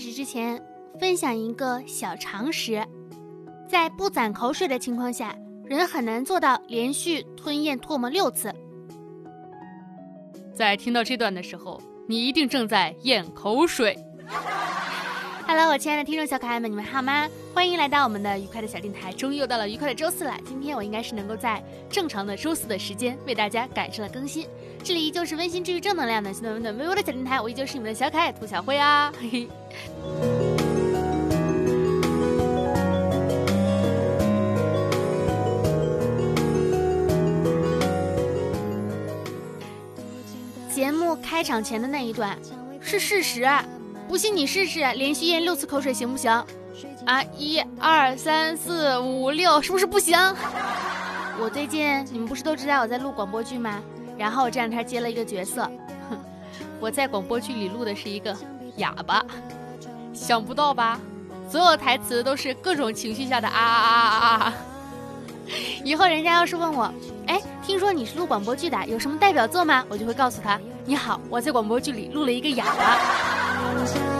始之前，分享一个小常识：在不攒口水的情况下，人很难做到连续吞咽唾沫六次。在听到这段的时候，你一定正在咽口水。Hello，我亲爱的听众小可爱们，你们好吗？欢迎来到我们的愉快的小电台。终于又到了愉快的周四了，今天我应该是能够在正常的周四的时间为大家赶上了更新。这里依旧是温馨治愈、正能量暖心暖温暖微微的小电台，我依旧是你们的小可爱兔小慧啊。嘿嘿。节目开场前的那一段是事实。不信你试试，连续咽六次口水行不行？啊，一二三四五六，是不是不行？我最近你们不是都知道我在录广播剧吗？然后这两天接了一个角色，哼，我在广播剧里录的是一个哑巴，想不到吧？所有台词都是各种情绪下的啊啊啊啊啊！以后人家要是问我，哎，听说你是录广播剧的，有什么代表作吗？我就会告诉他，你好，我在广播剧里录了一个哑巴。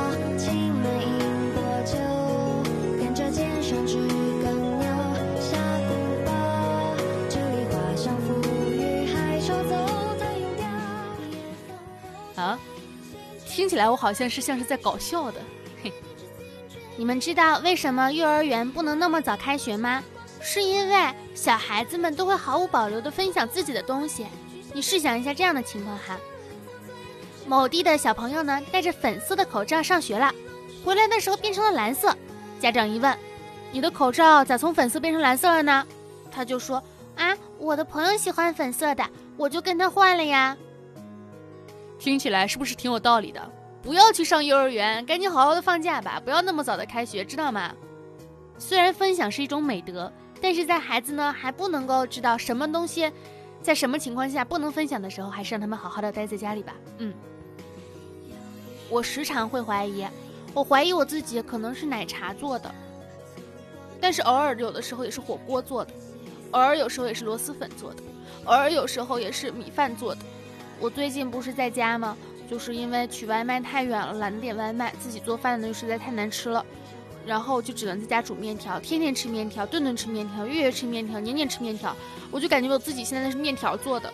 听起来我好像是像是在搞笑的。你们知道为什么幼儿园不能那么早开学吗？是因为小孩子们都会毫无保留的分享自己的东西。你试想一下这样的情况哈。某地的小朋友呢，戴着粉色的口罩上学了，回来的时候变成了蓝色。家长一问：“你的口罩咋从粉色变成蓝色了呢？”他就说：“啊，我的朋友喜欢粉色的，我就跟他换了呀。”听起来是不是挺有道理的？不要去上幼儿园，赶紧好好的放假吧，不要那么早的开学，知道吗？虽然分享是一种美德，但是在孩子呢还不能够知道什么东西，在什么情况下不能分享的时候，还是让他们好好的待在家里吧。嗯。我时常会怀疑，我怀疑我自己可能是奶茶做的，但是偶尔有的时候也是火锅做的，偶尔有时候也是螺蛳粉做的，偶尔有时候也是米饭做的。我最近不是在家吗？就是因为取外卖太远了，懒得点外卖，自己做饭呢又实在太难吃了，然后就只能在家煮面条，天天吃面条，顿顿吃面条，月月吃面条，年年吃面条。我就感觉我自己现在是面条做的。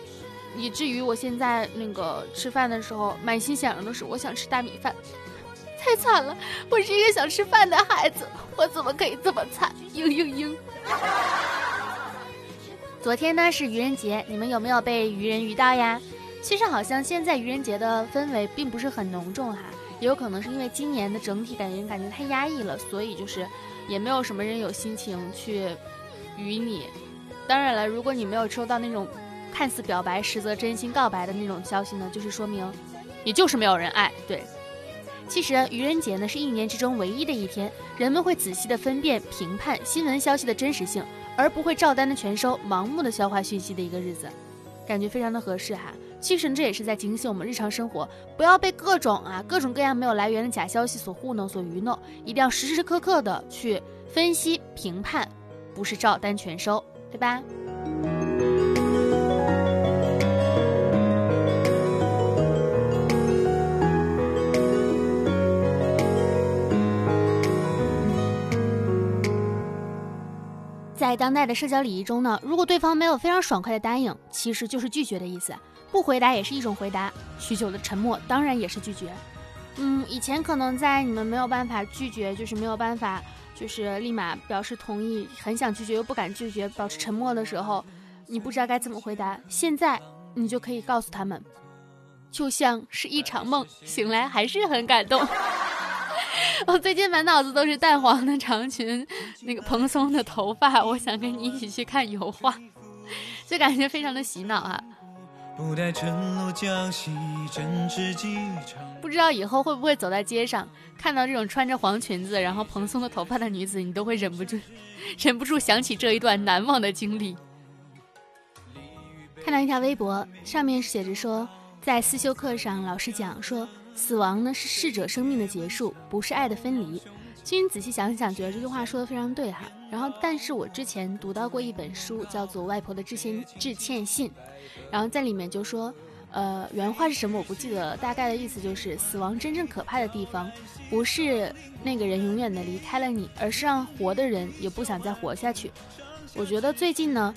以至于我现在那个吃饭的时候，满心想着的是我想吃大米饭，太惨了！我是一个想吃饭的孩子，我怎么可以这么惨？嘤嘤嘤！昨天呢是愚人节，你们有没有被愚人愚到呀？其实好像现在愚人节的氛围并不是很浓重哈，也有可能是因为今年的整体感觉感觉太压抑了，所以就是也没有什么人有心情去愚你。当然了，如果你没有收到那种。看似表白，实则真心告白的那种消息呢，就是说明，你就是没有人爱。对，其实愚人节呢是一年之中唯一的一天，人们会仔细的分辨、评判新闻消息的真实性，而不会照单的全收、盲目的消化讯息的一个日子，感觉非常的合适哈。其实这也是在警醒我们日常生活，不要被各种啊各种各样没有来源的假消息所糊弄、所愚弄，一定要时时刻刻的去分析、评判，不是照单全收，对吧？在当代的社交礼仪中呢，如果对方没有非常爽快的答应，其实就是拒绝的意思。不回答也是一种回答，许久的沉默当然也是拒绝。嗯，以前可能在你们没有办法拒绝，就是没有办法，就是立马表示同意，很想拒绝又不敢拒绝，保持沉默的时候，你不知道该怎么回答。现在你就可以告诉他们，就像是一场梦，醒来还是很感动。我最近满脑子都是淡黄的长裙，那个蓬松的头发，我想跟你一起去看油画，就感觉非常的洗脑啊！不知道以后会不会走在街上，看到这种穿着黄裙子，然后蓬松的头发的女子，你都会忍不住，忍不住想起这一段难忘的经历。看到一条微博，上面写着说，在思修课上，老师讲说。死亡呢是逝者生命的结束，不是爱的分离。其实仔细想想，觉得这句话说的非常对哈。然后，但是我之前读到过一本书，叫做《外婆的致歉致歉信》，然后在里面就说，呃，原话是什么我不记得了，大概的意思就是死亡真正可怕的地方，不是那个人永远的离开了你，而是让活的人也不想再活下去。我觉得最近呢，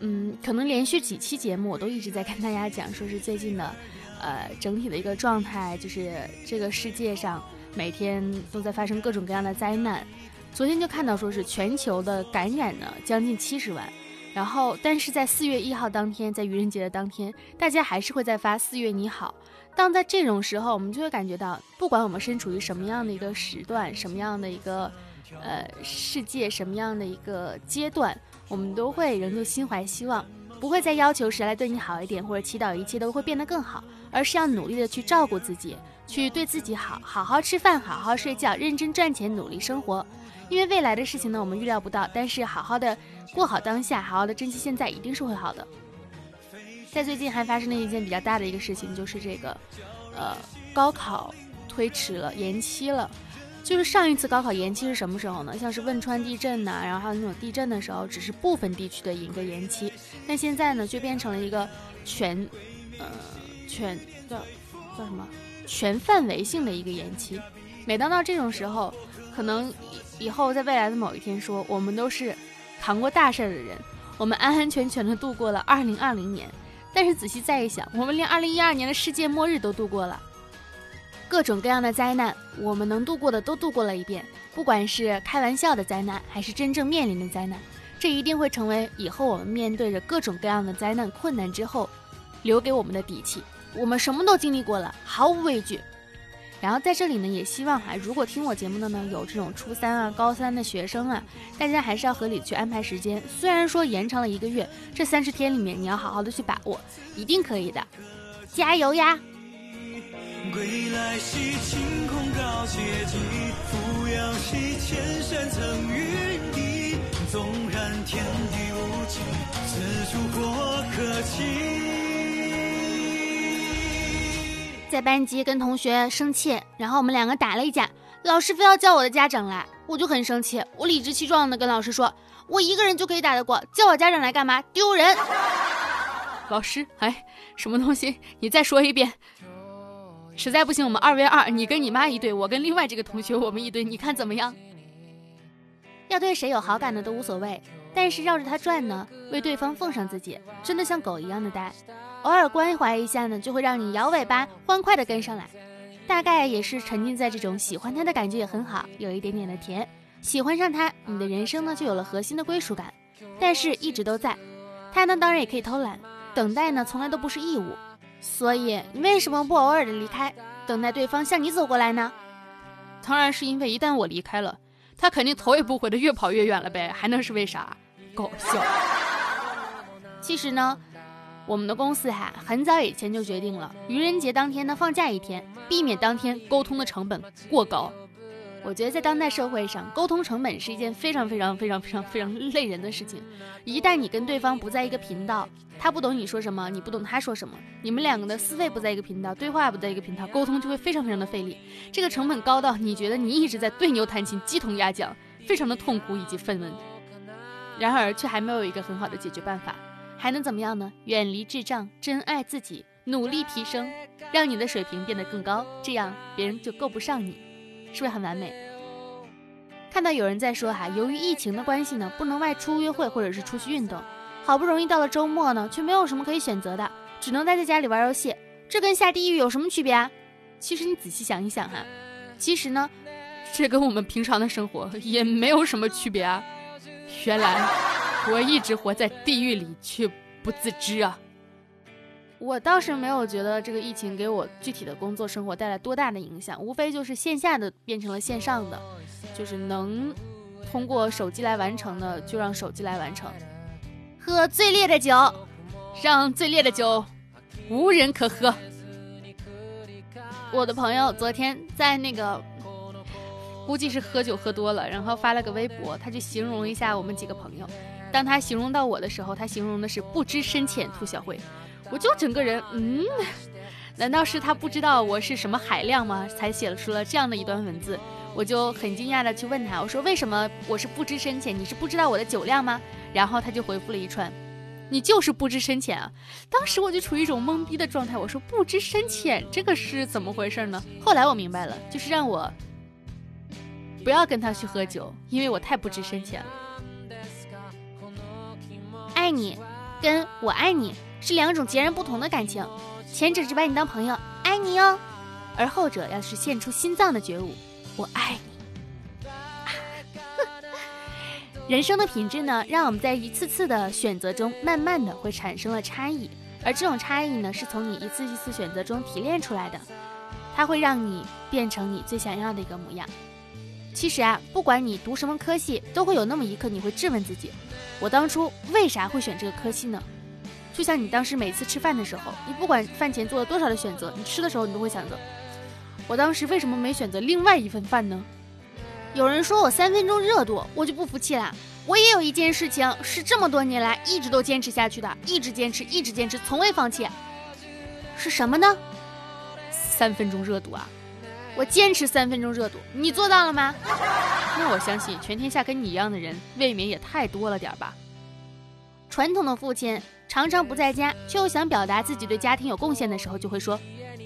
嗯，可能连续几期节目我都一直在跟大家讲，说是最近的，呃，整体的一个状态，就是这个世界上每天都在发生各种各样的灾难。昨天就看到说是全球的感染呢将近七十万。然后，但是在四月一号当天，在愚人节的当天，大家还是会在发“四月你好”。当在这种时候，我们就会感觉到，不管我们身处于什么样的一个时段，什么样的一个呃世界，什么样的一个阶段，我们都会仍旧心怀希望，不会再要求谁来对你好一点，或者祈祷一切都会变得更好，而是要努力的去照顾自己，去对自己好，好好吃饭，好好睡觉，认真赚钱，努力生活。因为未来的事情呢，我们预料不到，但是好好的过好当下，好好的珍惜现在，一定是会好的。在最近还发生了一件比较大的一个事情，就是这个，呃，高考推迟了，延期了。就是上一次高考延期是什么时候呢？像是汶川地震呐，然后还有那种地震的时候，只是部分地区的一个延期。但现在呢，就变成了一个全，呃，全叫叫什么？全范围性的一个延期。每当到这种时候，可能以后在未来的某一天说，我们都是扛过大事儿的人，我们安安全全的度过了二零二零年。但是仔细再一想，我们连二零一二年的世界末日都度过了，各种各样的灾难，我们能度过的都度过了一遍。不管是开玩笑的灾难，还是真正面临的灾难，这一定会成为以后我们面对着各种各样的灾难困难之后，留给我们的底气。我们什么都经历过了，毫无畏惧。然后在这里呢，也希望哈，如果听我节目的呢，有这种初三啊、高三的学生啊，大家还是要合理去安排时间。虽然说延长了一个月，这三十天里面你要好好的去把握，一定可以的，加油呀！归来兮，晴空高洁绩，俯仰兮，千山层云底。纵然天地无际，此处过客期。在班级跟同学生气，然后我们两个打了一架，老师非要叫我的家长来，我就很生气，我理直气壮的跟老师说，我一个人就可以打得过，叫我家长来干嘛？丢人！老师，哎，什么东西？你再说一遍。实在不行，我们二 v 二，你跟你妈一队，我跟另外这个同学我们一队，你看怎么样？要对谁有好感的都无所谓，但是绕着他转呢，为对方奉上自己，真的像狗一样的呆。偶尔关怀一下呢，就会让你摇尾巴，欢快的跟上来。大概也是沉浸在这种喜欢他的感觉也很好，有一点点的甜。喜欢上他，你的人生呢就有了核心的归属感。但是一直都在，他呢当然也可以偷懒，等待呢从来都不是义务。所以你为什么不偶尔的离开，等待对方向你走过来呢？当然是因为一旦我离开了，他肯定头也不回的越跑越远了呗，还能是为啥？搞笑。其实呢。我们的公司哈很早以前就决定了，愚人节当天呢放假一天，避免当天沟通的成本过高。我觉得在当代社会上，沟通成本是一件非常非常非常非常非常累人的事情。一旦你跟对方不在一个频道，他不懂你说什么，你不懂他说什么，你们两个的思维不在一个频道，对话不在一个频道，沟通就会非常非常的费力。这个成本高到你觉得你一直在对牛弹琴，鸡同鸭讲，非常的痛苦以及愤懑。然而却还没有一个很好的解决办法。还能怎么样呢？远离智障，珍爱自己，努力提升，让你的水平变得更高，这样别人就够不上你，是不是很完美？看到有人在说哈，由于疫情的关系呢，不能外出约会或者是出去运动，好不容易到了周末呢，却没有什么可以选择的，只能待在家里玩游戏，这跟下地狱有什么区别啊？其实你仔细想一想哈，其实呢，这跟我们平常的生活 也没有什么区别啊，原来。我一直活在地狱里，却不自知啊！我倒是没有觉得这个疫情给我具体的工作生活带来多大的影响，无非就是线下的变成了线上的，就是能通过手机来完成的就让手机来完成。喝最烈的酒，让最烈的酒无人可喝。我的朋友昨天在那个。估计是喝酒喝多了，然后发了个微博，他就形容一下我们几个朋友。当他形容到我的时候，他形容的是不知深浅兔小慧。我就整个人，嗯，难道是他不知道我是什么海量吗？才写了出了这样的一段文字。我就很惊讶的去问他，我说为什么我是不知深浅，你是不知道我的酒量吗？然后他就回复了一串，你就是不知深浅啊！当时我就处于一种懵逼的状态。我说不知深浅，这个是怎么回事呢？后来我明白了，就是让我不要跟他去喝酒，因为我太不知深浅了。爱你，跟我爱你是两种截然不同的感情。前者只把你当朋友，爱你哦；而后者要是献出心脏的觉悟，我爱你。人生的品质呢，让我们在一次次的选择中，慢慢的会产生了差异，而这种差异呢，是从你一次一次选择中提炼出来的，它会让你变成你最想要的一个模样。其实啊，不管你读什么科系，都会有那么一刻你会质问自己：我当初为啥会选这个科系呢？就像你当时每次吃饭的时候，你不管饭前做了多少的选择，你吃的时候你都会想着：我当时为什么没选择另外一份饭呢？有人说我三分钟热度，我就不服气啦。我也有一件事情是这么多年来一直都坚持下去的，一直坚持，一直坚持，从未放弃。是什么呢？三分钟热度啊！我坚持三分钟热度，你做到了吗？那我相信全天下跟你一样的人未免也太多了点吧。传统的父亲常常不在家，却又想表达自己对家庭有贡献的时候，就会说：“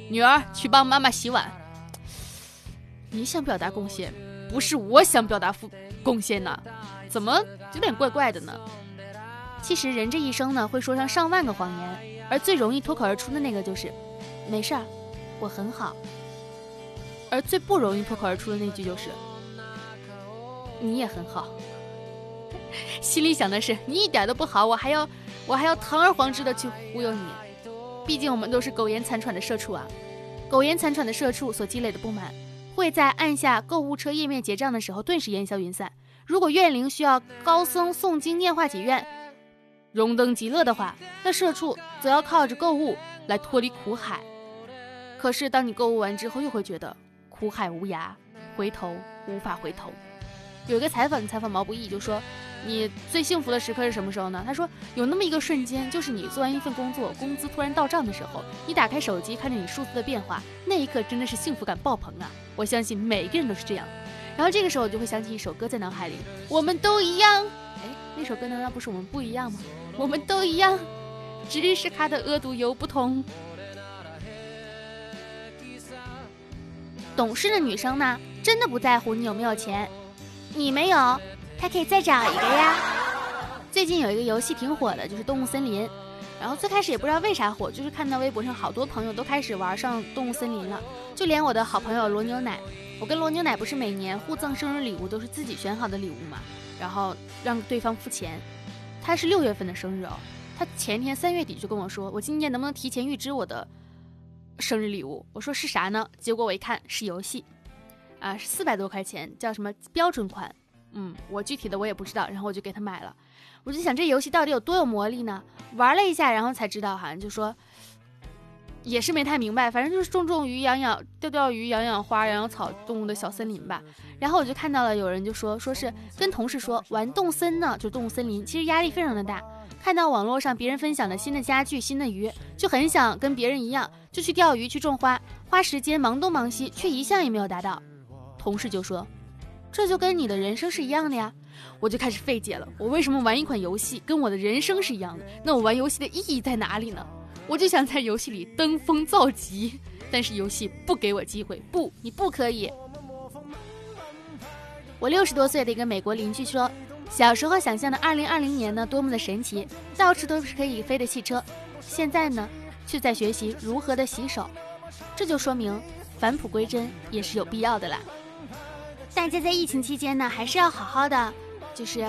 女儿去帮妈妈洗碗。”你想表达贡献？不是我想表达付贡献呢，怎么有点怪怪的呢？其实人这一生呢，会说上上万个谎言，而最容易脱口而出的那个就是“没事儿，我很好”，而最不容易脱口而出的那句就是“你也很好”。心里想的是你一点都不好，我还要我还要堂而皇之的去忽悠你。毕竟我们都是苟延残喘的社畜啊，苟延残喘的社畜所积累的不满。会在按下购物车页面结账的时候顿时烟消云散。如果怨灵需要高僧诵经念化解怨，荣登极乐的话，那社畜则要靠着购物来脱离苦海。可是当你购物完之后，又会觉得苦海无涯，回头无法回头。有一个采访采访毛不易就说。你最幸福的时刻是什么时候呢？他说有那么一个瞬间，就是你做完一份工作，工资突然到账的时候，你打开手机看着你数字的变化，那一刻真的是幸福感爆棚啊！我相信每一个人都是这样。然后这个时候我就会想起一首歌在脑海里，我们都一样。哎，那首歌难道不是我们不一样吗？我们都一样，只是它的额度有不同。懂事的女生呢，真的不在乎你有没有钱，你没有。她可以再找一个呀。最近有一个游戏挺火的，就是《动物森林》。然后最开始也不知道为啥火，就是看到微博上好多朋友都开始玩上《动物森林》了，就连我的好朋友罗牛奶，我跟罗牛奶不是每年互赠生日礼物都是自己选好的礼物嘛，然后让对方付钱。他是六月份的生日哦，他前天三月底就跟我说，我今年能不能提前预支我的生日礼物？我说是啥呢？结果我一看是游戏，啊，是四百多块钱，叫什么标准款。嗯，我具体的我也不知道，然后我就给他买了。我就想这游戏到底有多有魔力呢？玩了一下，然后才知道，好像就说也是没太明白，反正就是种种鱼、养养钓钓鱼、养养花、养养草、动物的小森林吧。然后我就看到了有人就说，说是跟同事说玩动森呢，就动物森林，其实压力非常的大。看到网络上别人分享的新的家具、新的鱼，就很想跟别人一样，就去钓鱼、去种花，花时间忙东忙西，却一项也没有达到。同事就说。这就跟你的人生是一样的呀，我就开始费解了。我为什么玩一款游戏跟我的人生是一样的？那我玩游戏的意义在哪里呢？我就想在游戏里登峰造极，但是游戏不给我机会。不，你不可以。我六十多岁的一个美国邻居说，小时候想象的二零二零年呢，多么的神奇，到处都是可以飞的汽车。现在呢，却在学习如何的洗手。这就说明返璞归真也是有必要的啦。大家在疫情期间呢，还是要好好的，就是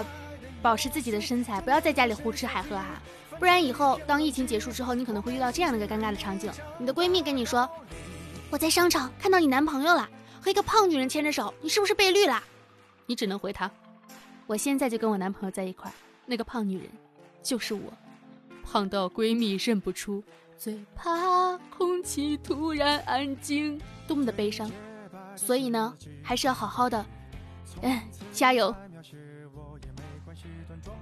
保持自己的身材，不要在家里胡吃海喝哈，不然以后当疫情结束之后，你可能会遇到这样的一个尴尬的场景：你的闺蜜跟你说，我在商场看到你男朋友了，和一个胖女人牵着手，你是不是被绿了？你只能回她，我现在就跟我男朋友在一块儿，那个胖女人就是我，胖到闺蜜认不出，最怕空气突然安静，多么的悲伤。所以呢，还是要好好的，嗯，加油。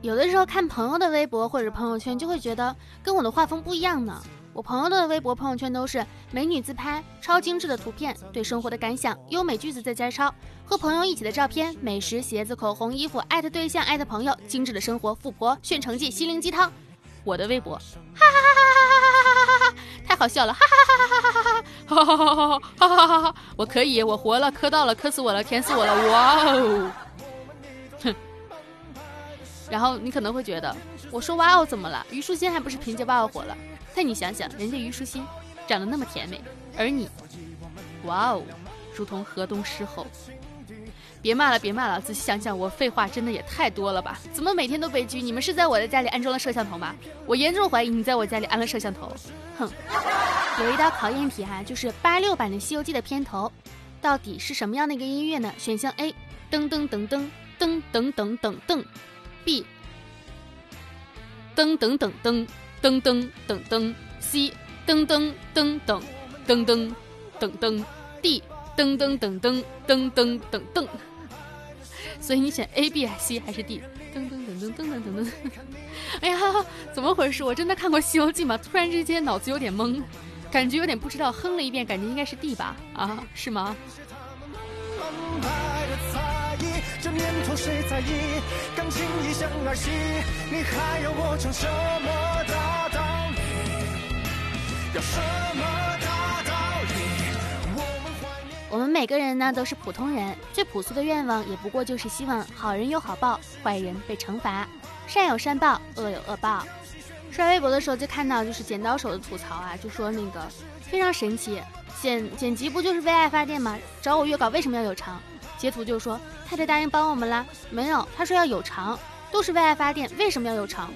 有的时候看朋友的微博或者朋友圈，就会觉得跟我的画风不一样呢。我朋友的微博、朋友圈都是美女自拍、超精致的图片、对生活的感想、优美句子在摘抄、和朋友一起的照片、美食、鞋子、口红、衣服、艾特对象、艾特朋友、精致的生活、富婆、炫成绩、心灵鸡汤。我的微博，哈哈哈哈哈哈哈哈哈，太好笑了，哈哈哈哈哈哈哈哈，哈哈哈哈哈哈哈哈，我可以，我活了，磕到了，磕死我了，甜死我了，哇哦，然后你可能会觉得，我说哇哦怎么了？虞书欣还不是凭借哇哦火了？但你想想，人家虞书欣长得那么甜美，而你，哇哦，如同河东狮吼。别骂了，别骂了，仔细想想，我废话真的也太多了吧？怎么每天都被拘？你们是在我的家里安装了摄像头吗？我严重怀疑你在我家里安了摄像头。哼，有一道考验题哈，就是八六版的《西游记》的片头，到底是什么样的一个音乐呢？选项 A，噔噔噔噔噔噔噔噔噔，B，噔噔噔噔噔噔噔噔，C，噔噔噔噔噔噔噔噔，D。噔噔噔噔噔噔噔噔，所以你选 A、B、C 还是 D？噔噔噔噔噔噔噔噔，哎呀，怎么回事？我真的看过《西游记》吗？突然之间脑子有点懵，感觉有点不知道，哼了一遍，感觉应该是 D 吧？啊，是吗？我们每个人呢都是普通人，最朴素的愿望也不过就是希望好人有好报，坏人被惩罚，善有善报，恶有恶报。刷微博的时候就看到就是剪刀手的吐槽啊，就说那个非常神奇，剪剪辑不就是为爱发电吗？找我约稿为什么要有偿？截图就说太太答应帮我们啦，没有，他说要有偿，都是为爱发电，为什么要有偿？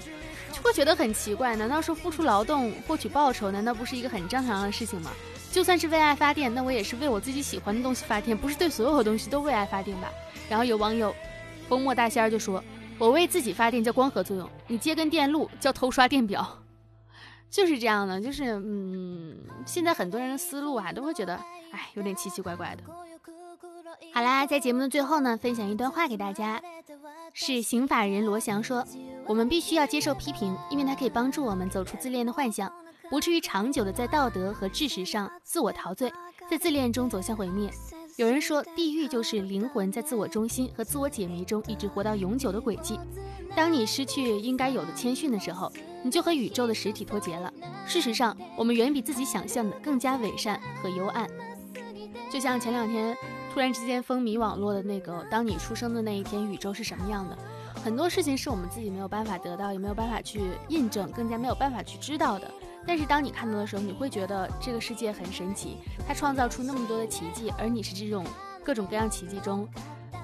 就会觉得很奇怪，难道说付出劳动获取报酬，难道不是一个很正常的事情吗？就算是为爱发电，那我也是为我自己喜欢的东西发电，不是对所有的东西都为爱发电吧？然后有网友风墨大仙儿就说：“我为自己发电叫光合作用，你接根电路叫偷刷电表。”就是这样的，就是嗯，现在很多人的思路啊，都会觉得哎，有点奇奇怪怪的。好啦，在节目的最后呢，分享一段话给大家，是刑法人罗翔说：“我们必须要接受批评，因为它可以帮助我们走出自恋的幻想。”不至于长久的在道德和知识上自我陶醉，在自恋中走向毁灭。有人说，地狱就是灵魂在自我中心和自我解谜中一直活到永久的轨迹。当你失去应该有的谦逊的时候，你就和宇宙的实体脱节了。事实上，我们远比自己想象的更加伪善和幽暗。就像前两天突然之间风靡网络的那个“当你出生的那一天，宇宙是什么样的”，很多事情是我们自己没有办法得到，也没有办法去印证，更加没有办法去知道的。但是当你看到的时候，你会觉得这个世界很神奇，它创造出那么多的奇迹，而你是这种各种各样奇迹中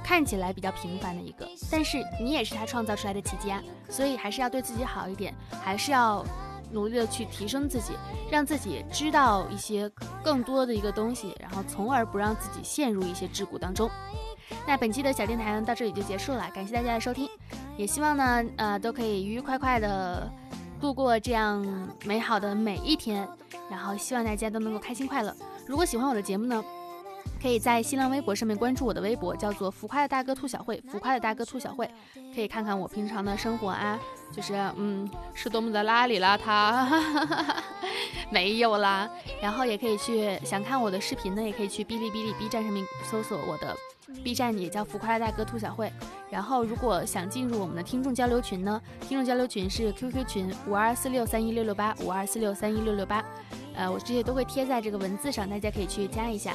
看起来比较平凡的一个。但是你也是它创造出来的奇迹啊，所以还是要对自己好一点，还是要努力的去提升自己，让自己知道一些更多的一个东西，然后从而不让自己陷入一些桎梏当中。那本期的小电台呢，到这里就结束了，感谢大家的收听，也希望呢，呃，都可以愉愉快快的。度过这样美好的每一天，然后希望大家都能够开心快乐。如果喜欢我的节目呢，可以在新浪微博上面关注我的微博，叫做“浮夸的大哥兔小慧”。浮夸的大哥兔小慧，可以看看我平常的生活啊，就是嗯，是多么的邋里邋遢，没有啦。然后也可以去想看我的视频呢，也可以去哔哩哔哩 B 站上面搜索我的。B 站也叫浮夸的大哥兔小慧，然后如果想进入我们的听众交流群呢，听众交流群是 QQ 群五二四六三一六六八五二四六三一六六八，呃，我这些都会贴在这个文字上，大家可以去加一下。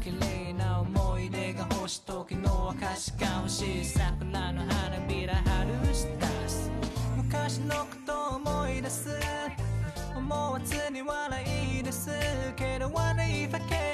綺麗な思い出が欲しい時の証が欲しい桜の花びら春したす昔のことを思い出す。思わずに笑いです。けど What if I can